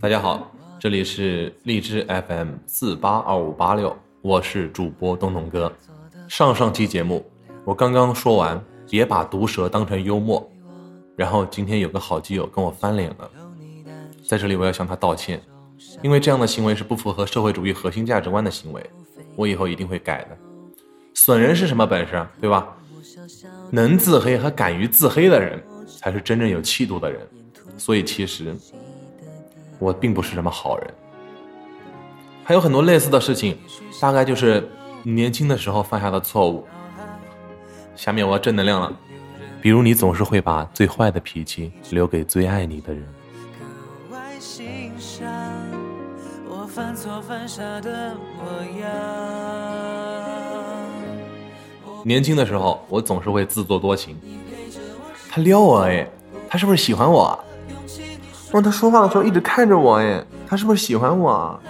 大家好，这里是荔枝 FM 四八二五八六，我是主播东东哥。上上期节目我刚刚说完，别把毒舌当成幽默，然后今天有个好基友跟我翻脸了，在这里我要向他道歉，因为这样的行为是不符合社会主义核心价值观的行为，我以后一定会改的。损人是什么本事啊，对吧？能自黑和敢于自黑的人，才是真正有气度的人。所以其实。我并不是什么好人，还有很多类似的事情，大概就是年轻的时候犯下的错误。下面我要正能量了，比如你总是会把最坏的脾气留给最爱你的人。年轻的时候，我总是会自作多情。他撩我哎，他是不是喜欢我？啊哇，他说话的时候一直看着我，哎，他是不是喜欢我？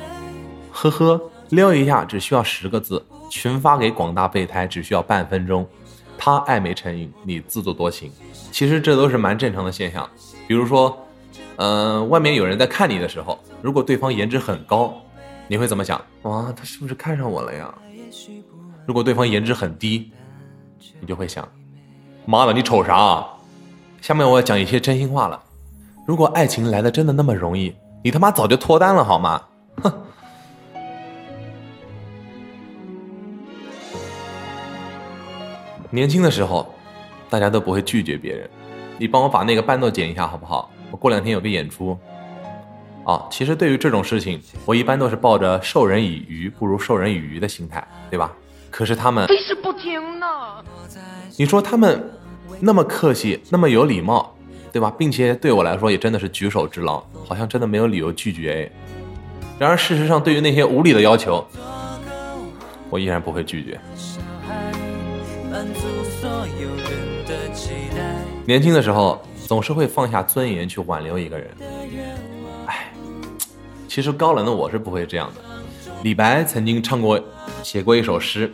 呵呵，撩一下只需要十个字，群发给广大备胎只需要半分钟。他爱没成瘾，你自作多情，其实这都是蛮正常的现象。比如说，嗯，外面有人在看你的时候，如果对方颜值很高，你会怎么想？哇，他是不是看上我了呀？如果对方颜值很低，你就会想，妈的，你瞅啥？下面我要讲一些真心话了。如果爱情来的真的那么容易，你他妈早就脱单了好吗？哼！年轻的时候，大家都不会拒绝别人。你帮我把那个伴奏剪一下好不好？我过两天有个演出。哦，其实对于这种事情，我一般都是抱着授人以鱼不如授人以渔的心态，对吧？可是他们非是不听呢。你说他们那么客气，那么有礼貌。对吧？并且对我来说也真的是举手之劳，好像真的没有理由拒绝。然而事实上，对于那些无理的要求，我依然不会拒绝。年轻的时候总是会放下尊严去挽留一个人。哎，其实高冷的我是不会这样的。李白曾经唱过、写过一首诗：“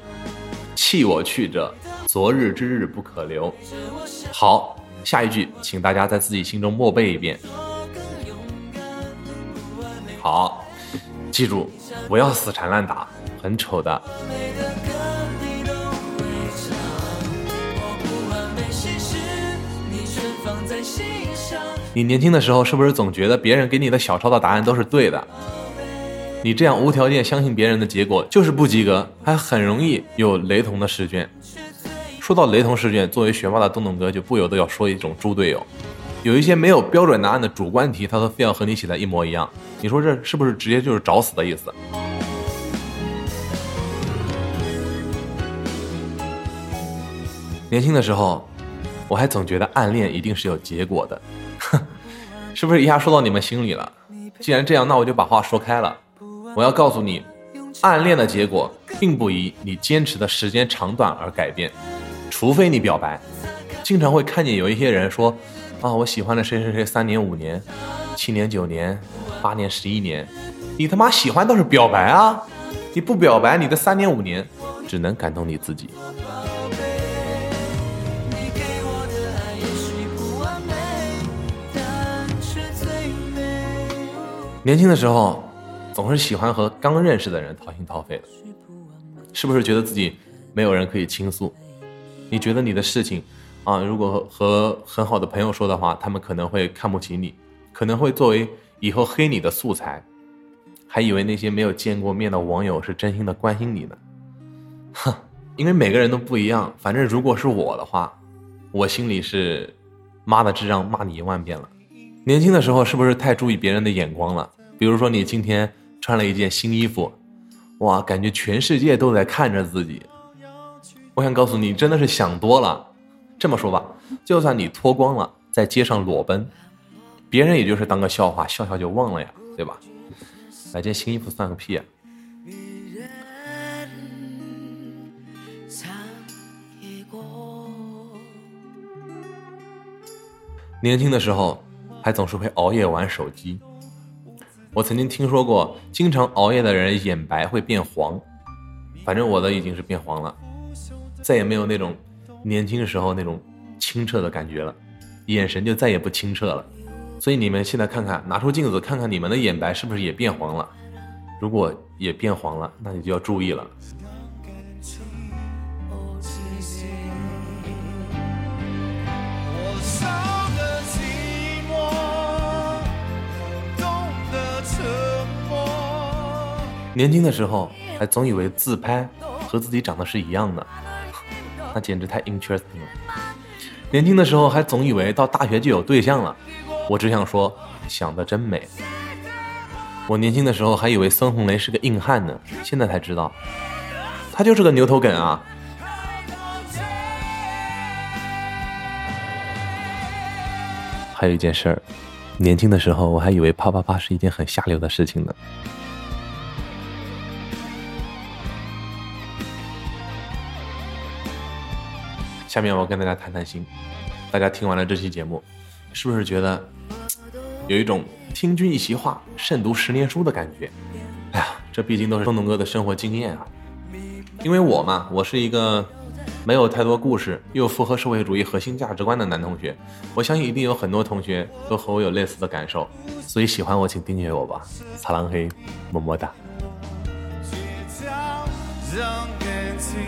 弃我去者，昨日之日不可留。”好。下一句，请大家在自己心中默背一遍。好，记住，不要死缠烂打，很丑的。你年轻的时候是不是总觉得别人给你的小抄的答案都是对的？你这样无条件相信别人的结果就是不及格，还很容易有雷同的试卷。说到雷同试卷，作为学霸的东东哥就不由得要说一种猪队友，有一些没有标准答案的主观题，他都非要和你写的一模一样。你说这是不是直接就是找死的意思？年轻的时候，我还总觉得暗恋一定是有结果的，哼，是不是一下说到你们心里了？既然这样，那我就把话说开了。我要告诉你，暗恋的结果并不以你坚持的时间长短而改变。除非你表白，经常会看见有一些人说：“啊，我喜欢了谁谁谁三年五年，七年九年，八年十一年。”你他妈喜欢倒是表白啊！你不表白，你的三年五年只能感动你自己。年轻的时候，总是喜欢和刚认识的人掏心掏肺的，是不是觉得自己没有人可以倾诉？你觉得你的事情，啊，如果和很好的朋友说的话，他们可能会看不起你，可能会作为以后黑你的素材，还以为那些没有见过面的网友是真心的关心你呢。哼，因为每个人都不一样。反正如果是我的话，我心里是妈的智障骂你一万遍了。年轻的时候是不是太注意别人的眼光了？比如说你今天穿了一件新衣服，哇，感觉全世界都在看着自己。我想告诉你，真的是想多了。这么说吧，就算你脱光了在街上裸奔，别人也就是当个笑话，笑笑就忘了呀，对吧？买件新衣服算个屁啊！年轻的时候还总是会熬夜玩手机。我曾经听说过，经常熬夜的人眼白会变黄，反正我的已经是变黄了。再也没有那种年轻时候那种清澈的感觉了，眼神就再也不清澈了，所以你们现在看看，拿出镜子看看你们的眼白是不是也变黄了？如果也变黄了，那你就要注意了。年轻的时候还总以为自拍和自己长得是一样的，那简直太 interesting 了。年轻的时候还总以为到大学就有对象了，我只想说，想的真美。我年轻的时候还以为孙红雷是个硬汉呢，现在才知道，他就是个牛头梗啊。还有一件事儿，年轻的时候我还以为啪啪啪是一件很下流的事情呢。下面我跟大家谈谈心，大家听完了这期节目，是不是觉得有一种听君一席话，胜读十年书的感觉？哎呀，这毕竟都是东东哥的生活经验啊。因为我嘛，我是一个没有太多故事，又符合社会主义核心价值观的男同学。我相信一定有很多同学都和我有类似的感受，所以喜欢我请订阅我吧，擦浪黑，么么哒。让感情